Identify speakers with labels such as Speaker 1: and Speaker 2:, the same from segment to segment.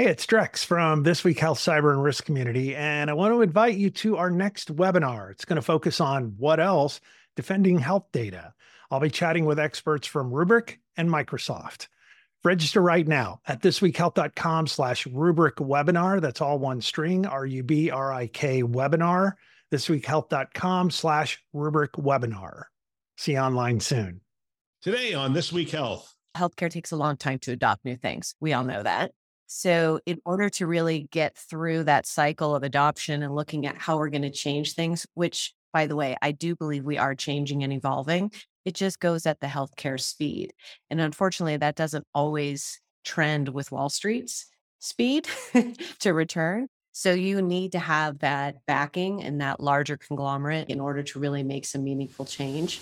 Speaker 1: Hey, it's Drex from This Week Health Cyber and Risk Community, and I want to invite you to our next webinar. It's going to focus on what else defending health data. I'll be chatting with experts from Rubrik and Microsoft. Register right now at thisweekhealth.com slash Rubrik webinar. That's all one string, R-U-B-R-I-K webinar, thisweekhealth.com slash Rubrik webinar. See you online soon.
Speaker 2: Today on This Week Health.
Speaker 3: Healthcare takes a long time to adopt new things. We all know that. So, in order to really get through that cycle of adoption and looking at how we're going to change things, which, by the way, I do believe we are changing and evolving, it just goes at the healthcare speed. And unfortunately, that doesn't always trend with Wall Street's speed to return. So, you need to have that backing and that larger conglomerate in order to really make some meaningful change.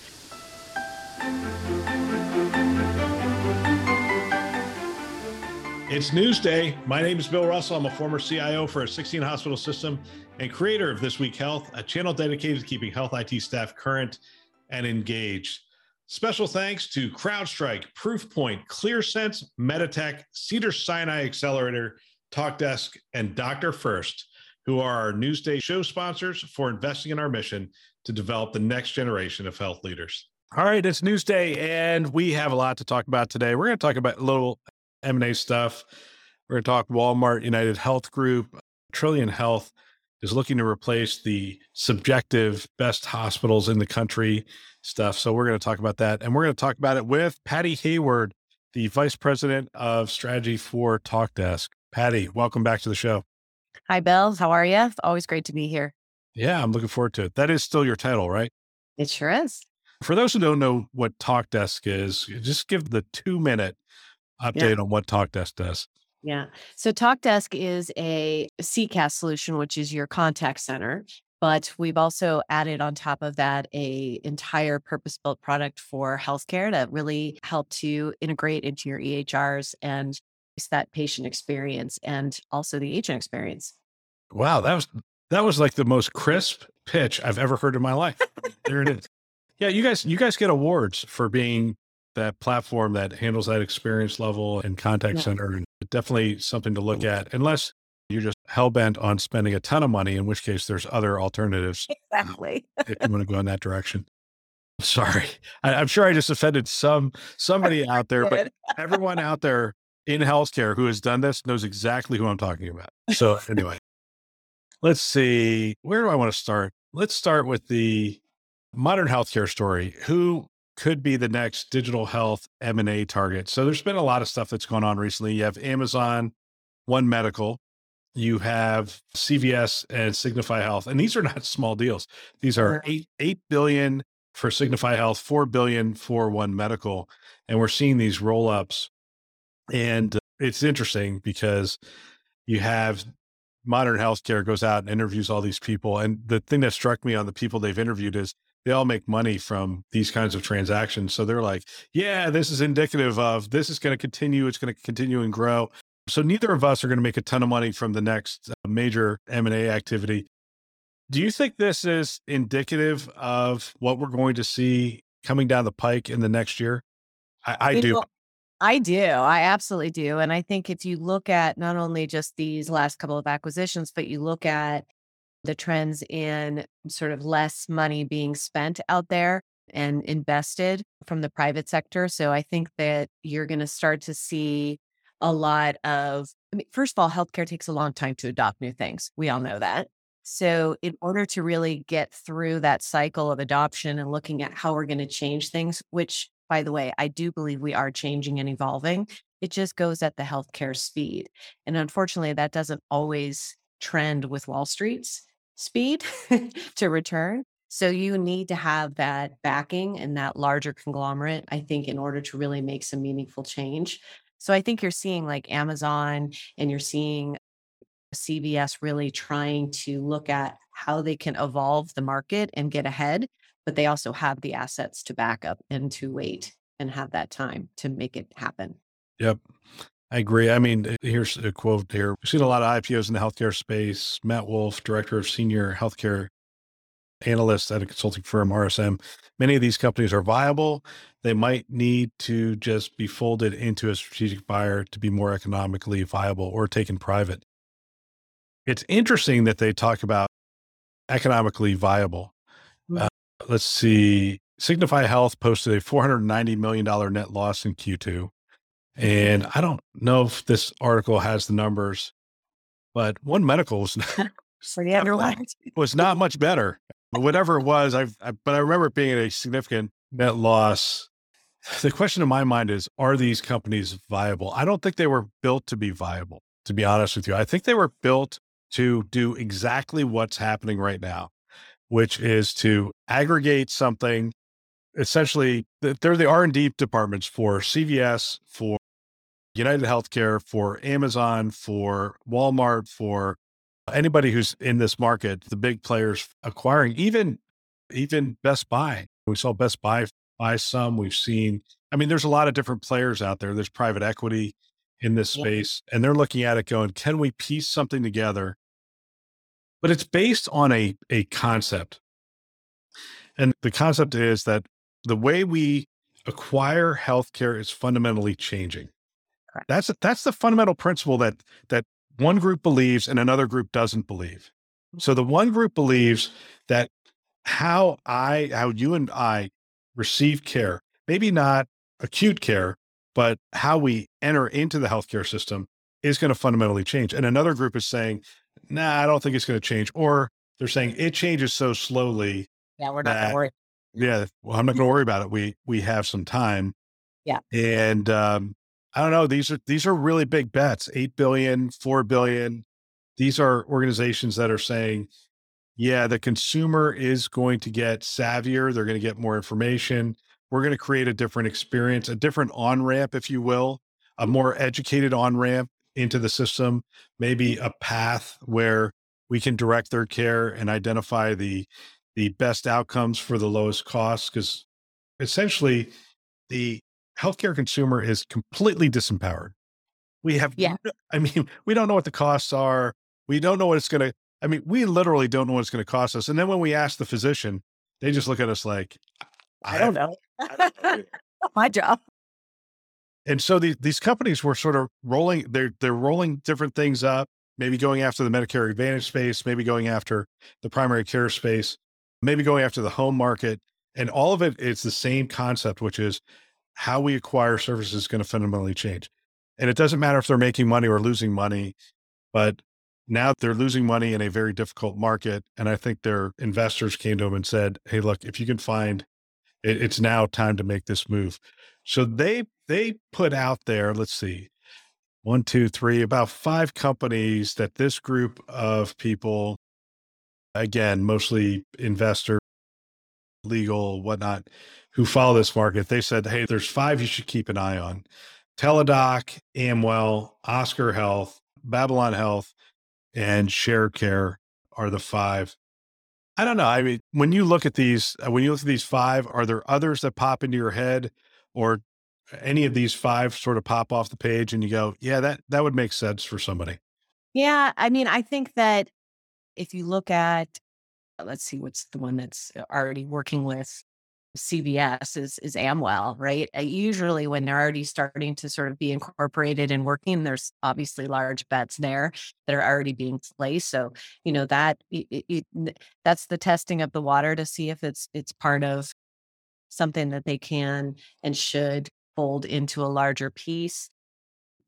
Speaker 2: It's Newsday. My name is Bill Russell. I'm a former CIO for a 16 hospital system and creator of This Week Health, a channel dedicated to keeping health IT staff current and engaged. Special thanks to CrowdStrike, Proofpoint, ClearSense, Meditech, Cedar Sinai Accelerator, TalkDesk, and Dr. First, who are our Newsday show sponsors for investing in our mission to develop the next generation of health leaders.
Speaker 4: All right, it's Newsday, and we have a lot to talk about today. We're going to talk about a little M&A stuff. We're going to talk Walmart United Health Group. Trilliant Health is looking to replace the subjective best hospitals in the country stuff. So we're going to talk about that. And we're going to talk about it with Patty Hayward, the Vice President of Strategy for TalkDesk. Patty, welcome back to the show.
Speaker 3: Hi, Bill. How are you? Always great to be here.
Speaker 4: Yeah, I'm looking forward to it. That is still your title, right?
Speaker 3: It sure is.
Speaker 4: For those who don't know what TalkDesk is, just give the two minute update yeah. on what TalkDesk does.
Speaker 3: Yeah. So TalkDesk is a CCaaS solution, which is your contact center. But we've also added on top of that a entire purpose-built product for healthcare to really help to integrate into your EHRs and that patient experience and also the agent experience.
Speaker 4: Wow, that was that was like the most crisp pitch I've ever heard in my life. there it is. Yeah, you guys you guys get awards for being that platform that handles that experience level and contact yeah. center. And definitely something to look at, unless you're just hell bent on spending a ton of money, in which case there's other alternatives.
Speaker 3: Exactly.
Speaker 4: if you want to go in that direction. Sorry. I, am sure I just offended some somebody out there, but everyone out there in healthcare who has done this knows exactly who I'm talking about. So anyway, let's see. Where do I want to start? Let's start with the modern healthcare story. Who could be the next digital health M&A target. So there's been a lot of stuff that's going on recently. You have Amazon, One Medical, you have CVS and Signify Health. And these are not small deals. These are 8 8 billion for Signify Health, 4 billion for One Medical. And we're seeing these roll-ups and uh, it's interesting because you have modern healthcare goes out and interviews all these people and the thing that struck me on the people they've interviewed is they all make money from these kinds of transactions. So they're like, yeah, this is indicative of this is going to continue. It's going to continue and grow. So neither of us are going to make a ton of money from the next uh, major M&A activity. Do you think this is indicative of what we're going to see coming down the pike in the next year? I, I do.
Speaker 3: I do. I absolutely do. And I think if you look at not only just these last couple of acquisitions, but you look at the trends in sort of less money being spent out there and invested from the private sector. So I think that you're going to start to see a lot of, I mean, first of all, healthcare takes a long time to adopt new things. We all know that. So, in order to really get through that cycle of adoption and looking at how we're going to change things, which, by the way, I do believe we are changing and evolving, it just goes at the healthcare speed. And unfortunately, that doesn't always trend with Wall Street's speed to return. So you need to have that backing and that larger conglomerate, I think, in order to really make some meaningful change. So I think you're seeing like Amazon and you're seeing CVS really trying to look at how they can evolve the market and get ahead, but they also have the assets to back up and to wait and have that time to make it happen.
Speaker 4: Yep. I agree. I mean, here's a quote here. We've seen a lot of IPOs in the healthcare space. Matt Wolf, director of senior healthcare analyst at a consulting firm, RSM. Many of these companies are viable. They might need to just be folded into a strategic buyer to be more economically viable or taken private. It's interesting that they talk about economically viable. Mm. Uh, let's see. Signify Health posted a $490 million net loss in Q2. And I don't know if this article has the numbers, but One Medical was not, was not much better. But whatever it was, I've, I, but I remember it being a significant net loss. The question in my mind is Are these companies viable? I don't think they were built to be viable, to be honest with you. I think they were built to do exactly what's happening right now, which is to aggregate something. Essentially, they're the R and D departments for CVS, for United Healthcare, for Amazon, for Walmart, for anybody who's in this market. The big players acquiring, even even Best Buy. We saw Best Buy buy some. We've seen. I mean, there's a lot of different players out there. There's private equity in this space and they're looking at it going, can we piece something together? But it's based on a, a concept. And the concept is that the way we acquire healthcare is fundamentally changing. That's that's the fundamental principle that that one group believes and another group doesn't believe. So the one group believes that how I, how you and I receive care, maybe not acute care, but how we enter into the healthcare system is going to fundamentally change. And another group is saying, nah, I don't think it's going to change. Or they're saying it changes so slowly.
Speaker 3: Yeah, we're not going to worry.
Speaker 4: Yeah, well, I'm not going to worry about it. We we have some time.
Speaker 3: Yeah.
Speaker 4: And um, I don't know. These are these are really big bets. Eight billion, four billion. These are organizations that are saying, yeah, the consumer is going to get savvier. They're going to get more information. We're going to create a different experience, a different on ramp, if you will, a more educated on ramp into the system, maybe a path where we can direct their care and identify the the best outcomes for the lowest costs because essentially the healthcare consumer is completely disempowered. We have
Speaker 3: yeah.
Speaker 4: I mean, we don't know what the costs are. We don't know what it's going to I mean, we literally don't know what it's going to cost us. And then when we ask the physician, they just look at us like
Speaker 3: I, I don't know. My job.
Speaker 4: And so these these companies were sort of rolling, they're they're rolling different things up, maybe going after the Medicare Advantage space, maybe going after the primary care space, maybe going after the home market. And all of it is the same concept, which is how we acquire services is going to fundamentally change. And it doesn't matter if they're making money or losing money, but now they're losing money in a very difficult market. And I think their investors came to them and said, Hey, look, if you can find it, it's now time to make this move. So they they put out there, let's see, one, two, three, about five companies that this group of people, again, mostly investor, legal, whatnot, who follow this market, they said, hey, there's five you should keep an eye on. Teladoc, Amwell, Oscar Health, Babylon Health, and Sharecare are the five I don't know. I mean, when you look at these, uh, when you look at these five, are there others that pop into your head, or any of these five sort of pop off the page, and you go, "Yeah, that that would make sense for somebody."
Speaker 3: Yeah, I mean, I think that if you look at, let's see, what's the one that's uh, already working with CVS is is Amwell, right? Uh, usually, when they're already starting to sort of be incorporated and working, there's obviously large bets there that are already being placed. So, you know that it, it, that's the testing of the water to see if it's it's part of something that they can and should fold into a larger piece.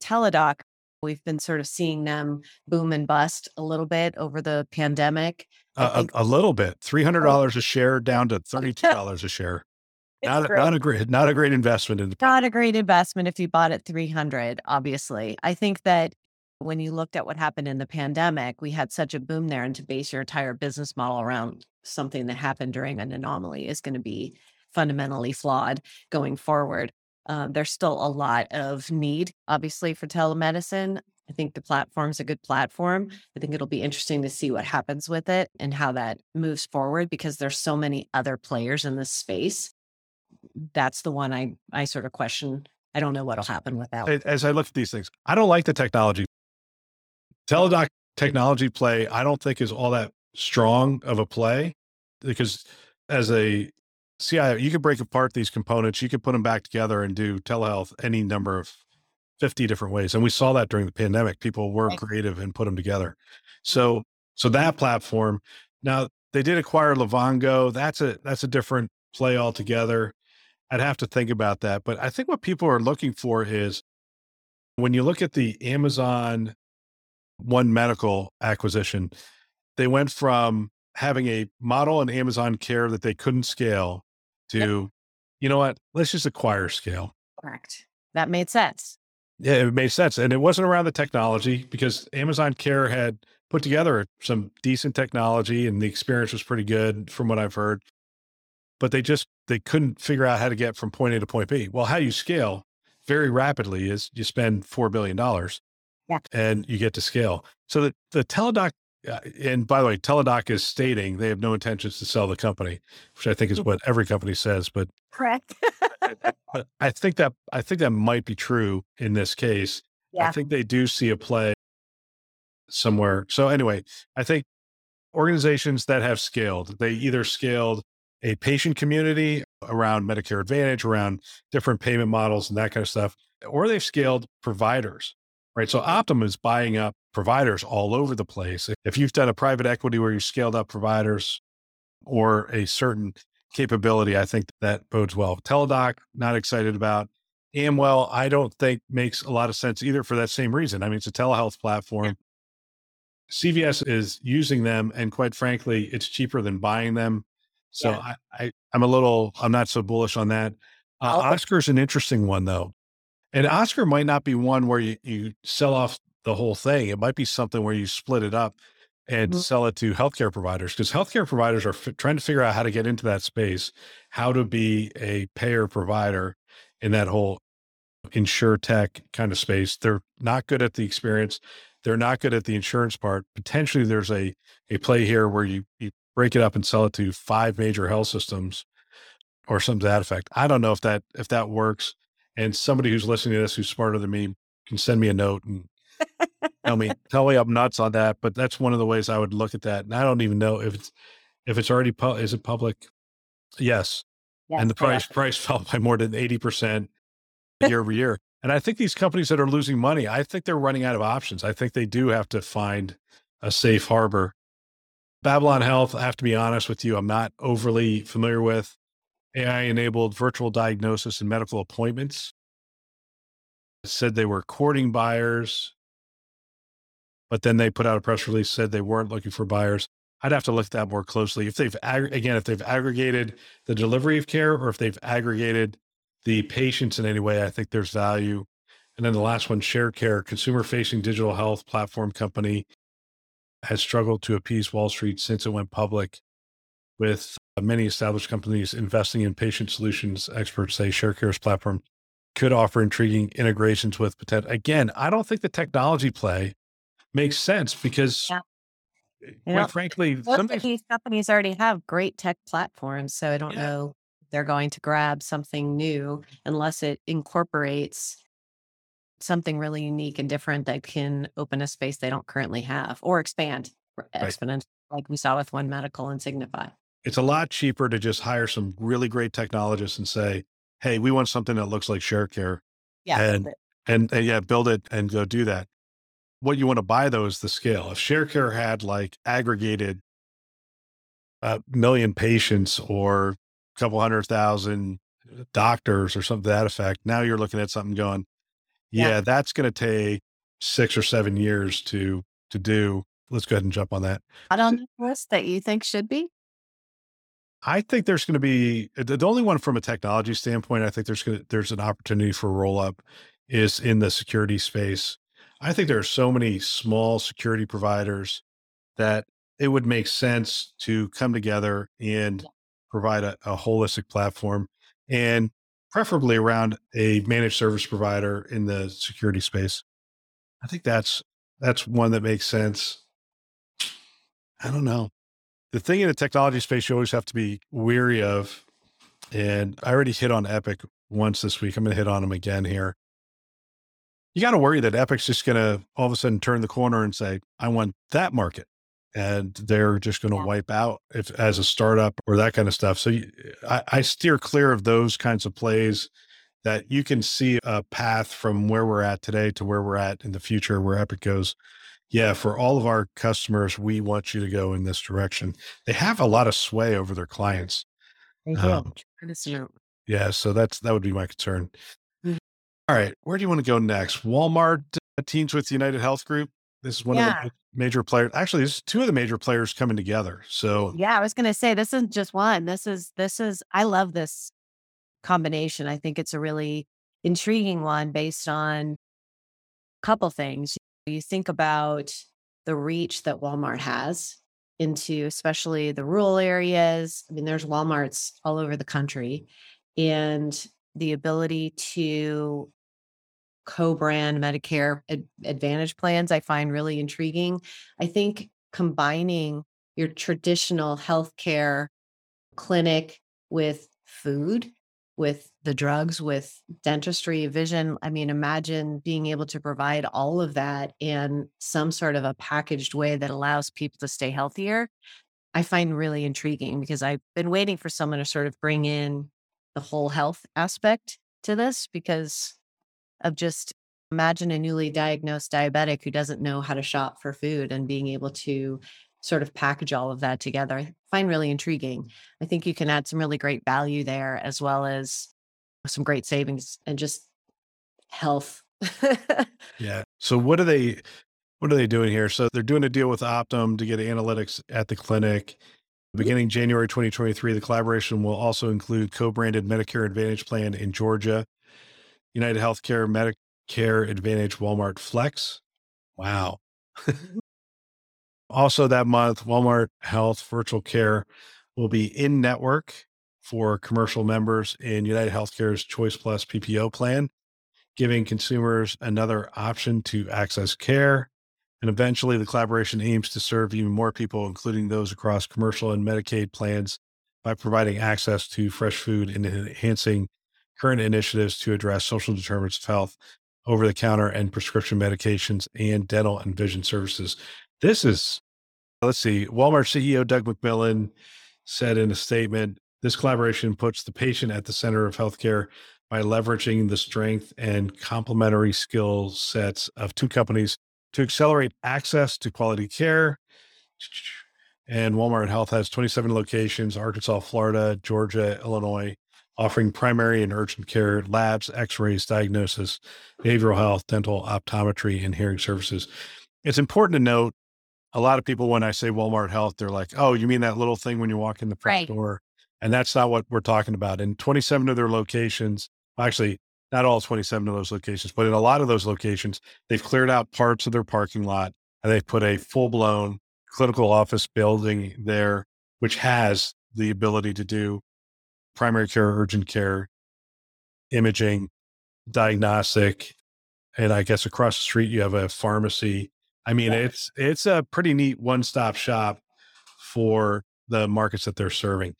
Speaker 3: Teladoc, we've been sort of seeing them boom and bust a little bit over the pandemic.
Speaker 4: Uh, a, a, little bit, three hundred dollars a share down to thirty-two dollars a share. Not, great. not a great, not a great investment. In-
Speaker 3: not a great investment if you bought at three hundred. Obviously, I think that when you looked at what happened in the pandemic, we had such a boom there, and to base your entire business model around something that happened during an anomaly is going to be fundamentally flawed going forward. Uh, there's still a lot of need, obviously, for telemedicine. I think the platform's a good platform. I think it'll be interesting to see what happens with it and how that moves forward because there's so many other players in this space. That's the one I I sort of question. I don't know what'll happen with that.
Speaker 4: As I look at these things, I don't like the technology. Teladoc technology play, I don't think is all that strong of a play. because as a CIO, you could break apart these components, you could put them back together and do telehealth any number of 50 different ways. And we saw that during the pandemic. People were
Speaker 3: Right.
Speaker 4: creative and put them together. Mm-hmm. So, so that platform, now they did acquire Livongo. That's a, that's a different play altogether. I'd have to think about that. But I think what people are looking for is when you look at the Amazon One Medical acquisition, they went from having a model in Amazon Care that they couldn't scale to, you know what, let's just acquire scale.
Speaker 3: Correct. That made sense.
Speaker 4: Yeah, it made sense. And it wasn't around the technology because Amazon Care had put together some decent technology and the experience was pretty good from what I've heard. But they just they couldn't figure out how to get from point A to point B. Well, how you scale very rapidly is you spend four billion dollars
Speaker 3: Yeah.
Speaker 4: and you get to scale. So the, the Teladoc and by the way, Teladoc is stating they have no intentions to sell the company, which I think is what every company says. But
Speaker 3: Correct.
Speaker 4: I think that I think that might be true in this case. I think they do see a play somewhere. So anyway, I think organizations that have scaled, they either scaled a patient community around Medicare Advantage, around different payment models and that kind of stuff, or they've scaled providers, right? So Optum is buying up providers all over the place. If you've done a private equity where you scaled up providers or a certain capability, I think that bodes well. Teladoc, not excited about. Amwell, I don't think makes a lot of sense either for that same reason. I mean, it's a telehealth platform. CVS is using them, and quite frankly, it's cheaper than buying them. So
Speaker 3: Yeah.
Speaker 4: I, I, I'm a little, I'm not so bullish on that. Uh, Oscar's an interesting one though, and Oscar might not be one where you you sell off the whole thing. It might be something where you split it up and
Speaker 3: Mhm.
Speaker 4: sell it to healthcare providers because healthcare providers are f- trying to figure out how to get into that space, how to be a payer provider in that whole insure tech kind of space. They're not good at the experience. They're not good at the insurance part. Potentially, there's a a play here where you you break it up and sell it to five major health systems or something to that effect. I don't know if that if that works. And somebody who's listening to this who's smarter than me can send me a note and tell me tell me I'm nuts on that. But that's one of the ways I would look at that. And I don't even know if it's if it's already pu- is it public? Yes.
Speaker 3: Yes,
Speaker 4: and the price price fell by more than 80% year over year. And I think these companies that are losing money, I think they're running out of options. I think they do have to find a safe harbor. Babylon Health, I have to be honest with you, I'm not overly familiar with AI enabled virtual diagnosis and medical appointments. It said they were courting buyers, but then they put out a press release said they weren't looking for buyers. I'd have to look at that more closely. If they've ag- again, if they've aggregated the delivery of care or if they've aggregated the patients in any way, I think there's value. And then the last one, Share Care, consumer facing digital health platform company, has struggled to appease Wall Street since it went public, with many established companies investing in patient solutions. Experts say ShareCare's platform could offer intriguing integrations with potential. Again, I don't think the technology play makes sense because,
Speaker 3: Yeah.
Speaker 4: Eh, quite
Speaker 3: know,
Speaker 4: frankly, some
Speaker 3: of these companies already have great tech platforms, so I don't
Speaker 4: Yeah.
Speaker 3: know they're going to grab something new unless it incorporates something really unique and different that can open a space they don't currently have or expand exponentially, like we saw with One Medical and Signify.
Speaker 4: it's a lot cheaper to just hire some really great technologists and say, "Hey, we want something that looks like ShareCare."
Speaker 3: Yeah,
Speaker 4: And- and, and yeah, build it and go do that. What you want to buy though is the scale. If ShareCare had like aggregated a million patients or a couple hundred thousand uh, doctors or something to that effect, now you're looking at something going, yeah,
Speaker 3: Yeah.
Speaker 4: that's going to take six or seven years to to do. Let's go ahead and jump on that.
Speaker 3: On the list that you think should be?
Speaker 4: I think there's going to be uh, the the only one from a technology standpoint. I think there's going to, there's an opportunity for roll up is in the security space. I think there are so many small security providers that it would make sense to come together and provide a, a holistic platform and preferably around a managed service provider in the security space. I think that's that's one that makes sense. I don't know the thing in the technology space you always have to be weary of, and I already hit on Epic once this week. I'm going to hit on them again here. You got to worry that Epic's just going to all of a sudden turn the corner and say, I want that market. and they're just going to wipe out if as a startup or that kind of stuff. So I, I steer clear of those kinds of plays that you can see a path from where we're at today to where we're at in the future, where Epic goes. Yeah, for all of our customers, we want you to go in this direction. They have a lot of sway over their clients.
Speaker 3: They do. Um,
Speaker 4: yeah, so that's that would be my concern. All right, where do you want to go next? Walmart uh, teams with United Health Group. This is one yeah. of the major players. Actually, this is two of the major players coming together. So
Speaker 3: yeah, I was going to say this isn't just one. This is this is. I love this combination. I think it's a really intriguing one based on a couple things. You think about the reach that Walmart has into especially the rural areas. I mean, there's Walmarts all over the country and the ability to co-brand Medicare ad- Advantage plans I find really intriguing. I think combining your traditional healthcare clinic with food with the drugs, with dentistry, vision. I mean, imagine being able to provide all of that in some sort of a packaged way that allows people to stay healthier. I find really intriguing because I've been waiting for someone to sort of bring in the whole health aspect to this because of just imagine a newly diagnosed diabetic who doesn't know how to shop for food and being able to sort of package all of that together. I find really intriguing. I think you can add some really great value there as well as some great savings and just health.
Speaker 4: yeah. So what are they what are they doing here? So they're doing a deal with Optum to get analytics at the clinic. Mm-hmm. Beginning January 2023, the collaboration will also include co-branded Medicare Advantage plan in Georgia, United Healthcare Medicare Advantage Walmart Flex. Wow. Mm-hmm. Also, that month, Walmart Health Virtual Care will be in network for commercial members in United Healthcare's Choice Plus PPO plan, giving consumers another option to access care. And eventually, the collaboration aims to serve even more people, including those across commercial and Medicaid plans, by providing access to fresh food and enhancing current initiatives to address social determinants of health, over the counter and prescription medications, and dental and vision services. This is, let's see, Walmart CEO Doug McMillon said in a statement this collaboration puts the patient at the center of healthcare by leveraging the strength and complementary skill sets of two companies to accelerate access to quality care. And Walmart Health has 27 locations Arkansas, Florida, Georgia, Illinois, offering primary and urgent care, labs, x rays, diagnosis, behavioral health, dental, optometry, and hearing services. It's important to note a lot of people, when I say Walmart Health, they're like, oh, you mean that little thing when you walk in the front right. door? And that's not what we're talking about. In 27 of their locations, actually, not all 27 of those locations, but in a lot of those locations, they've cleared out parts of their parking lot and they've put a full blown clinical office building there, which has the ability to do primary care, urgent care, imaging, diagnostic. And I guess across the street, you have a pharmacy I mean, yeah. it's it's a pretty neat one-stop shop for the markets that they're serving.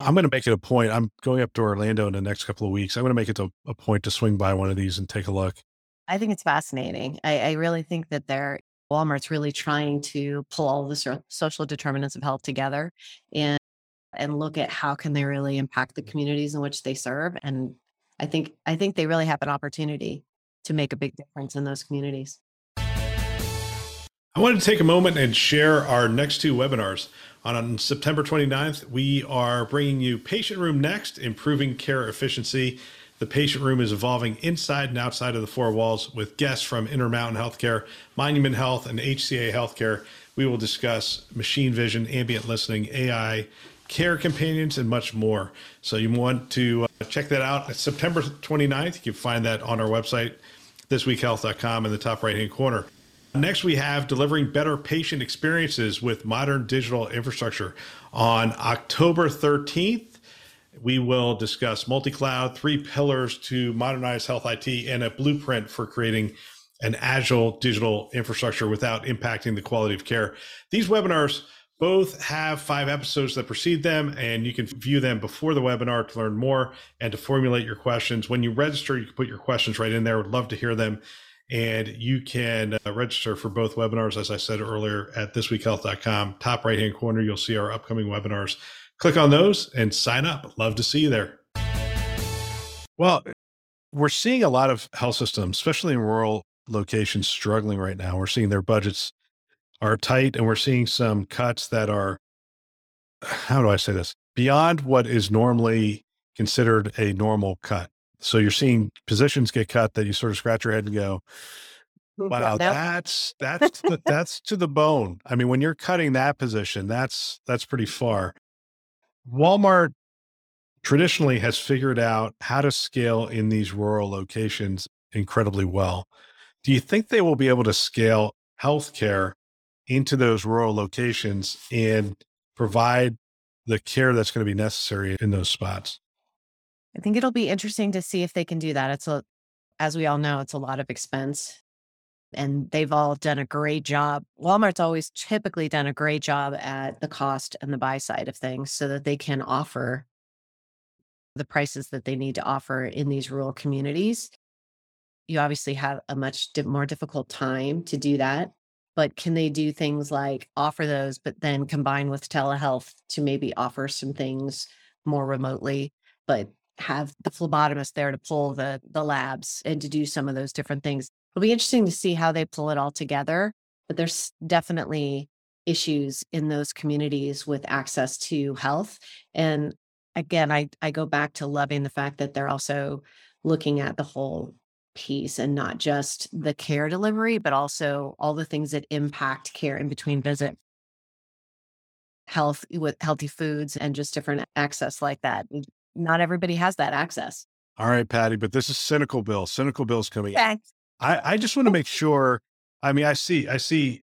Speaker 4: I'm going to make it a point. I'm going up to Orlando in the next couple of weeks. I'm going to make it a, a point to swing by one of these and take a look.
Speaker 3: I think it's fascinating. I, I really think that they're Walmart's really trying to pull all the social determinants of health together and and look at how can they really impact the mm-hmm. communities in which they serve. And I think I think they really have an opportunity to make a big difference in those communities.
Speaker 2: I wanted to take a moment and share our next two webinars. On September 29th, we are bringing you Patient Room Next Improving Care Efficiency. The patient room is evolving inside and outside of the four walls with guests from Intermountain Healthcare, Monument Health, and HCA Healthcare. We will discuss machine vision, ambient listening, AI, care companions, and much more. So you want to uh, check that out. It's September 29th. You can find that on our website, thisweekhealth.com in the top right hand corner. Next, we have delivering better patient experiences with modern digital infrastructure. On October 13th, we will discuss multi cloud, three pillars to modernize health IT, and a blueprint for creating an agile digital infrastructure without impacting the quality of care. These webinars both have five episodes that precede them, and you can view them before the webinar to learn more and to formulate your questions. When you register, you can put your questions right in there. Would love to hear them And you can uh, register for both webinars, as I said earlier, at thisweekhealth.com. Top right hand corner, you'll see our upcoming webinars. Click on those and sign up. Love to see you there.
Speaker 4: Well, we're seeing a lot of health systems, especially in rural locations, struggling right now. We're seeing their budgets are tight, and we're seeing some cuts that are, how do I say this, beyond what is normally considered a normal cut. So you're seeing positions get cut that you sort of scratch your head and go, wow, that's that's the, that's to the bone. I mean, when you're cutting that position, that's that's pretty far. Walmart traditionally has figured out how to scale in these rural locations incredibly well. Do you think they will be able to scale healthcare into those rural locations and provide the care that's going to be necessary in those spots?
Speaker 3: I think it'll be interesting to see if they can do that. It's a, as we all know, it's a lot of expense. And they've all done a great job. Walmart's always typically done a great job at the cost and the buy side of things so that they can offer the prices that they need to offer in these rural communities. You obviously have a much more difficult time to do that. But can they do things like offer those, but then combine with telehealth to maybe offer some things more remotely, but have the phlebotomist there to pull the the labs and to do some of those different things. It'll be interesting to see how they pull it all together. But there's definitely issues in those communities with access to health. And again, I, I go back to loving the fact that they're also looking at the whole piece and not just the care delivery, but also all the things that impact care in between visit health with healthy foods and just different access like that not everybody has that access.
Speaker 4: All right, Patty, but this is cynical bill. Cynical bill's coming. Okay. I, I just want to make sure. I mean, I see, I see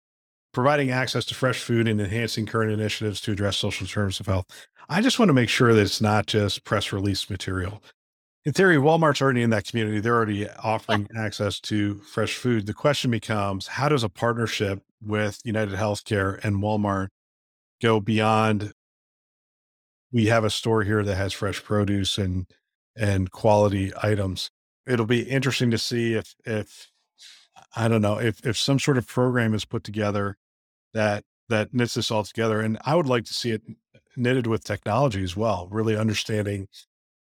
Speaker 4: providing access to fresh food and enhancing current initiatives to address social determinants of health. I just want to make sure that it's not just press release material. In theory, Walmart's already in that community. They're already offering access to fresh food. The question becomes how does a partnership with United Healthcare and Walmart go beyond we have a store here that has fresh produce and and quality items. It'll be interesting to see if if I don't know if if some sort of program is put together that that knits this all together. And I would like to see it knitted with technology as well, really understanding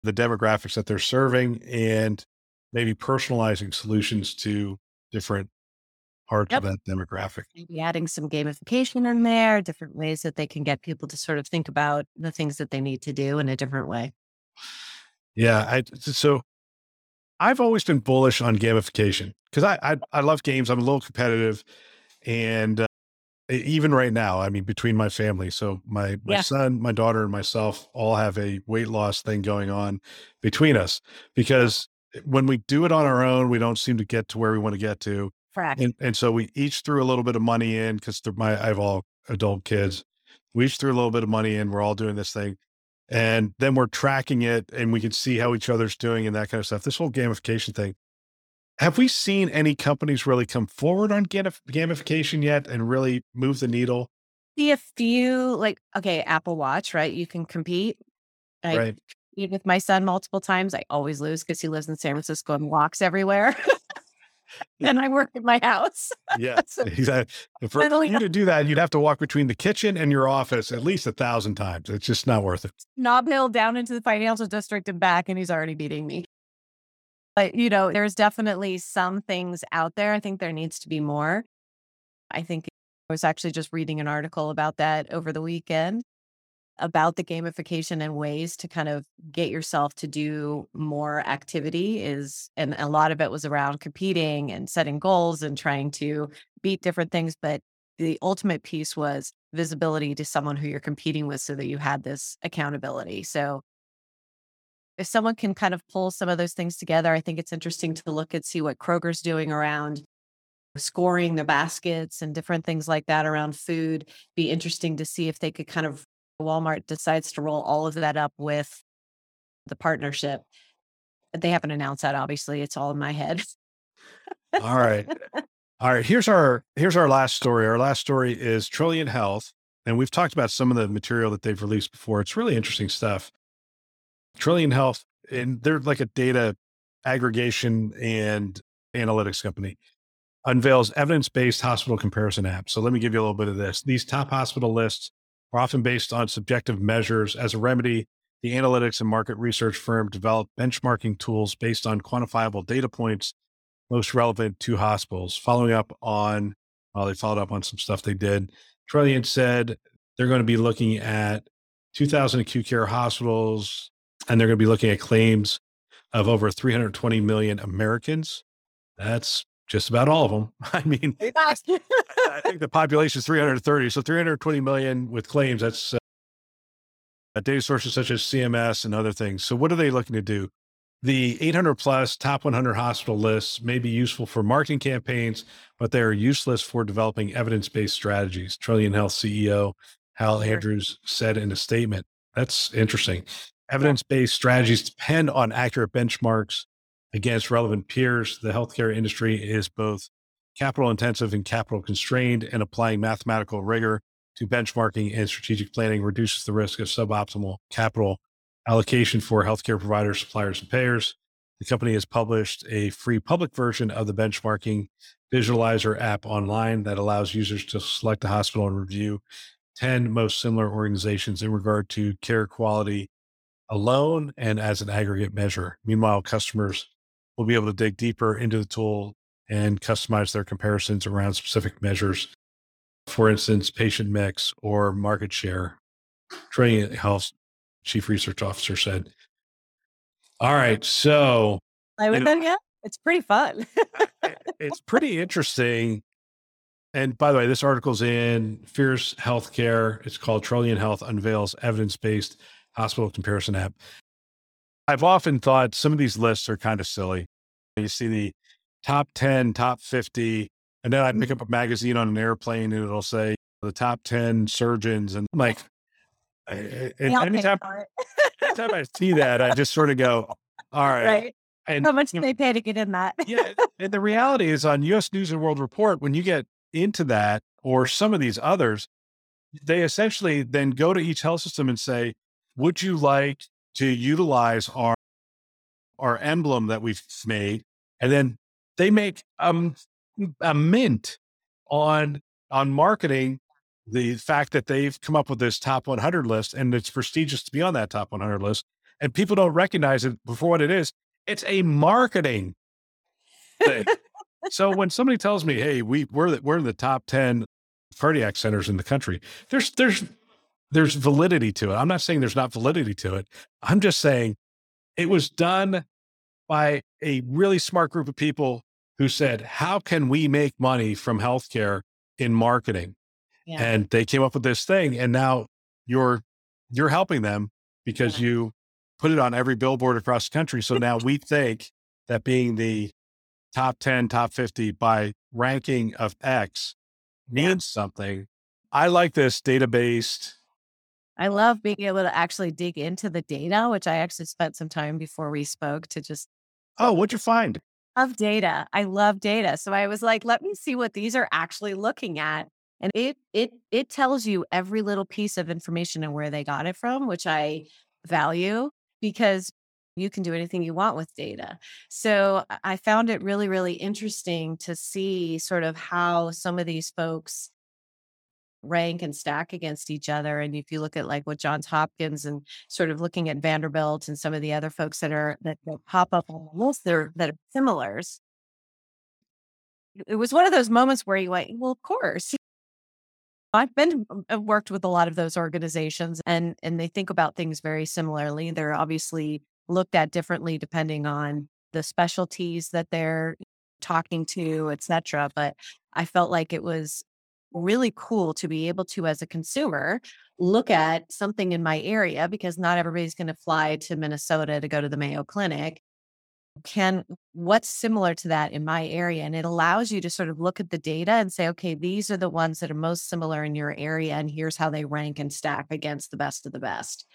Speaker 4: the demographics that they're serving and maybe personalizing solutions to different part yep. of that demographic.
Speaker 3: Maybe adding some gamification in there, different ways that they can get people to sort of think about the things that they need to do in a different way.
Speaker 4: Yeah, I so I've always been bullish on gamification because I, I, I love games. I'm a little competitive, and uh, even right now, I mean, between my family, so my my yeah. son, my daughter, and myself all have a weight loss thing going on between us because when we do it on our own, we don't seem to get to where we want to get to.
Speaker 3: Correct.
Speaker 4: And, and so we each threw a little bit of money in because my I have all adult kids. We each threw a little bit of money in. We're all doing this thing. And then we're tracking it and we can see how each other's doing and that kind of stuff. This whole gamification thing. Have we seen any companies really come forward on gamification yet and really move the needle?
Speaker 3: See a few, like, okay, Apple Watch, right? You can compete. I right. with my son multiple times. I always lose because he lives in San Francisco and walks everywhere. and I work in my house.
Speaker 4: yeah, so exactly. For you to do that, you'd have to walk between the kitchen and your office at least a thousand times. It's just not worth it.
Speaker 3: Nob Hill down into the financial district and back, and he's already beating me. But you know, there's definitely some things out there. I think there needs to be more. I think I was actually just reading an article about that over the weekend about the gamification and ways to kind of get yourself to do more activity is and a lot of it was around competing and setting goals and trying to beat different things but the ultimate piece was visibility to someone who you're competing with so that you had this accountability so if someone can kind of pull some of those things together i think it's interesting to look and see what kroger's doing around scoring the baskets and different things like that around food be interesting to see if they could kind of Walmart decides to roll all of that up with the partnership. They haven't announced that, obviously. It's all in my head.
Speaker 4: all right. All right. Here's our here's our last story. Our last story is Trilliant Health. And we've talked about some of the material that they've released before. It's really interesting stuff. Trilliant Health, and they're like a data aggregation and analytics company. unveils evidence based hospital comparison app. So let me give you a little bit of this. These top hospital lists are often based on subjective measures. As a remedy, the analytics and market research firm developed benchmarking tools based on quantifiable data points most relevant to hospitals. Following up on, well, they followed up on some stuff they did. Trilliant said they're going to be looking at 2,000 acute care hospitals, and they're going to be looking at claims of over 320 million Americans. That's just about all of them. I mean, I think the population is 330. So 320 million with claims. That's uh, data sources such as CMS and other things. So what are they looking to do? The 800 plus top 100 hospital lists may be useful for marketing campaigns, but they are useless for developing evidence based strategies. Trilliant Health CEO Hal Andrews said in a statement. That's interesting. Evidence based strategies depend on accurate benchmarks against relevant peers. The healthcare industry is both capital intensive and capital constrained, and applying mathematical rigor to benchmarking and strategic planning reduces the risk of suboptimal capital allocation for healthcare providers, suppliers, and payers. The company has published a free public version of the benchmarking visualizer app online that allows users to select a hospital and review 10 most similar organizations in regard to care quality alone and as an aggregate measure. Meanwhile, customers will be able to dig deeper into the tool and customize their comparisons around specific measures. For instance, patient mix or market share. Trilliant Health Chief Research Officer said. All right. So
Speaker 3: I with them yet? It's pretty fun.
Speaker 4: it's pretty interesting. And by the way, this article's in Fierce Healthcare. It's called Trilliant Health Unveils Evidence Based Hospital Comparison App. I've often thought some of these lists are kind of silly. You see the top 10, top 50, and then I pick mm-hmm. up a magazine on an airplane and it'll say the top 10 surgeons. And I'm like, and anytime, anytime I see that, I just sort of go, all right.
Speaker 3: Right. And how much do they pay to get in that?
Speaker 4: yeah. And the reality is on US News and World Report, when you get into that or some of these others, they essentially then go to each health system and say, would you like to utilize our our emblem that we've made, and then they make um, a mint on on marketing the fact that they've come up with this top 100 list and it's prestigious to be on that top 100 list and people don't recognize it for what it is. It's a marketing thing. So when somebody tells me hey we we're the, we're in the top 10 cardiac centers in the country there's there's there's validity to it. I'm not saying there's not validity to it. I'm just saying it was done by a really smart group of people who said, How can we make money from healthcare in marketing? Yeah. And they came up with this thing. And now you're you're helping them because yeah. you put it on every billboard across the country. So now we think that being the top 10, top 50 by ranking of X means yeah. something. I like this data based
Speaker 3: I love being able to actually dig into the data, which I actually spent some time before we spoke to just.
Speaker 4: Oh, what'd you find?
Speaker 3: Of data. I love data. So I was like, let me see what these are actually looking at. And it it it tells you every little piece of information and where they got it from, which I value because you can do anything you want with data. So I found it really, really interesting to see sort of how some of these folks rank and stack against each other. And if you look at like what Johns Hopkins and sort of looking at Vanderbilt and some of the other folks that are that, pop up on the list there that are similars, it was one of those moments where you went, well, of course. I've been I've uh, worked with a lot of those organizations and and they think about things very similarly. They're obviously looked at differently depending on the specialties that they're talking to, et cetera. But I felt like it was really cool to be able to, as a consumer, look at something in my area because not everybody's going to fly to Minnesota to go to the Mayo Clinic. Can what's similar to that in my area? And it allows you to sort of look at the data and say, okay, these are the ones that are most similar in your area, and here's how they rank and stack against the best of the best.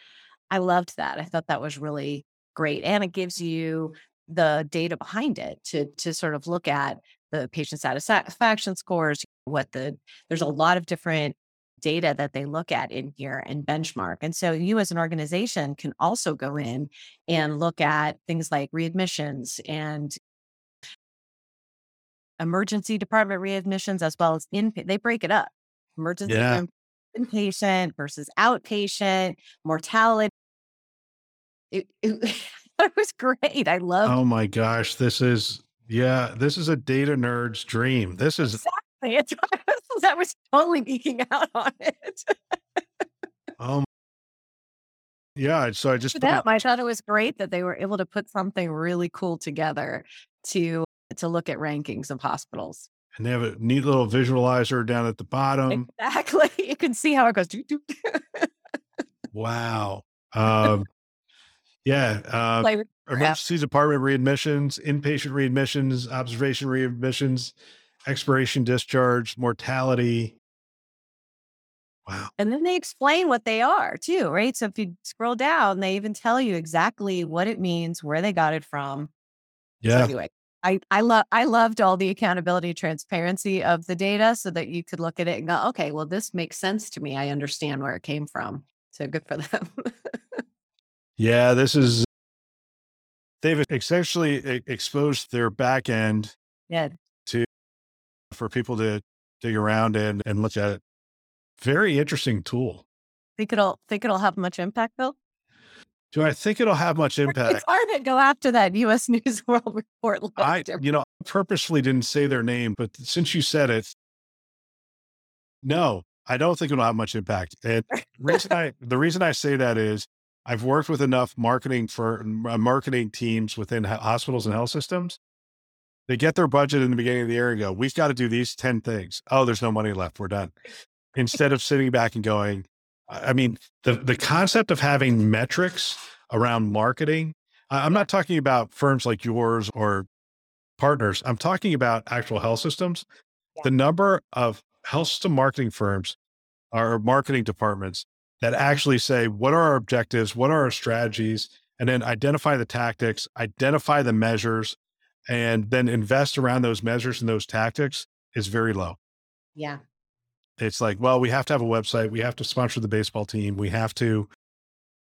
Speaker 3: I loved that. I thought that was really great. And it gives you the data behind it to to sort of look at the patient satisfaction scores, what the there's a lot of different data that they look at in here and benchmark. And so you as an organization can also go in and look at things like readmissions and emergency department readmissions as well as in they break it up. Emergency
Speaker 4: Yeah.
Speaker 3: inpatient versus outpatient, mortality. It, it, it was great. I love
Speaker 4: Oh my gosh, this is yeah, this is a data nerd's dream. This is
Speaker 3: exactly. It's, I was totally geeking out on it.
Speaker 4: um yeah, so I just
Speaker 3: For them, I thought it was great that they were able to put something really cool together to to look at rankings of hospitals.
Speaker 4: and they have a neat little visualizer down at the bottom.
Speaker 3: Exactly. You can see how it goes.
Speaker 4: Wow. Um yeah, uh emergency department readmissions, inpatient readmissions, observation readmissions, expiration discharge, mortality. Wow.
Speaker 3: And then they explain what they are too, right? So if you scroll down, they even tell you exactly what it means, where they got it from. So
Speaker 4: Yeah.
Speaker 3: anyway, I I love I loved all the accountability transparency of the data so that you could look at it and go, okay, well, this makes sense to me. I understand where it came from. So good for them.
Speaker 4: Yeah, this is they've essentially exposed their back end
Speaker 3: yeah.
Speaker 4: For people to dig around and and look at it. Very interesting tool.
Speaker 3: Think it'll think it'll have much impact though?
Speaker 4: Do I think it'll have much impact?
Speaker 3: It's hard to go after that US News World Report.
Speaker 4: I, you know, purposefully didn't say their name, but since you said it, no, I don't think it'll have much impact. And the reason I, the reason I say that is I've worked with enough marketing for marketing teams within hospitals and health systems. They get their budget in the beginning of the year and go, we've got to do these 10 things. Oh, there's no money left. We're done. Instead of sitting back and going, I mean, the, the concept of having metrics around marketing, I'm not talking about firms like yours or partners. I'm talking about actual health systems. The number of health system marketing firms or marketing departments that actually say, what are our objectives? What are our strategies? And then identify the tactics, identify the measures, and then invest around those measures and those tactics is very low.
Speaker 3: yeah.
Speaker 4: It's like, well, we have to have a website. We have to sponsor the baseball team. We have to,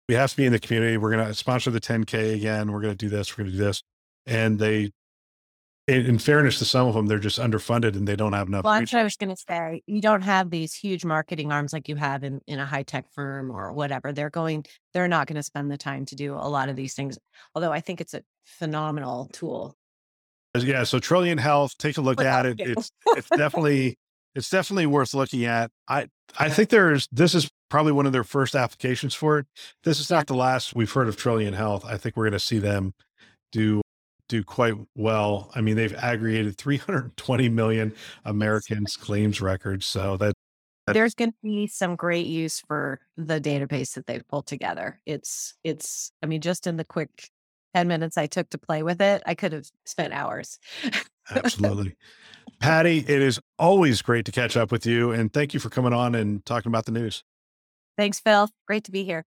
Speaker 4: we have to be in the community. We're going to sponsor the 10K again. We're going to do this. We're going to do this. And they, in, in fairness to some of them, they're just underfunded and they don't have enough.
Speaker 3: Well, that's what I was going to say. You don't have these huge marketing arms like you have in, in a high tech firm or whatever. They're going, they're not going to spend the time to do a lot of these things. Although I think it's a phenomenal tool.
Speaker 4: Yeah. So Trilliant Health, take a look at it. It's it's definitely it's definitely worth looking at. I I think there's this is probably one of their first applications for it. This is not the last we've heard of Trilliant Health. I think we're going to see them do do quite well. I mean, they've aggregated 320 million Americans claims records. So that
Speaker 3: There's going to be some great use for the database that they've pulled together. It's, it's, I mean, just in the quick 10 minutes I took to play with it, I could have spent hours.
Speaker 4: absolutely. Patty, it is always great to catch up with you and thank you for coming on and talking about the news.
Speaker 3: Thanks, Phil. Great to be here.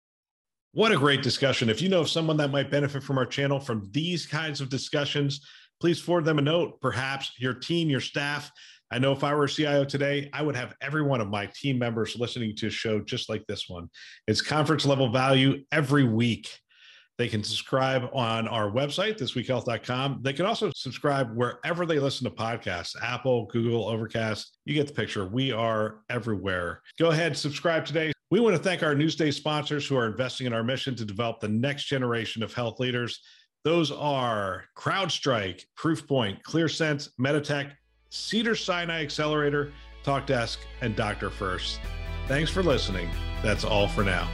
Speaker 2: What a great discussion. If you know of someone that might benefit from our channel from these kinds of discussions, please forward them a note, perhaps your team, your staff. I know if I were a CIO today, I would have every one of my team members listening to a show just like this one. It's conference level value every week. They can subscribe on our website, thisweekhealth.com. They can also subscribe wherever they listen to podcasts Apple, Google, Overcast. You get the picture. We are everywhere. Go ahead, subscribe today. We want to thank our Newsday sponsors who are investing in our mission to develop the next generation of health leaders. Those are CrowdStrike, Proofpoint, ClearSense, Meditech, Cedars-Sinai Accelerator, TalkDesk, and Dr. First. Thanks for listening. That's all for now.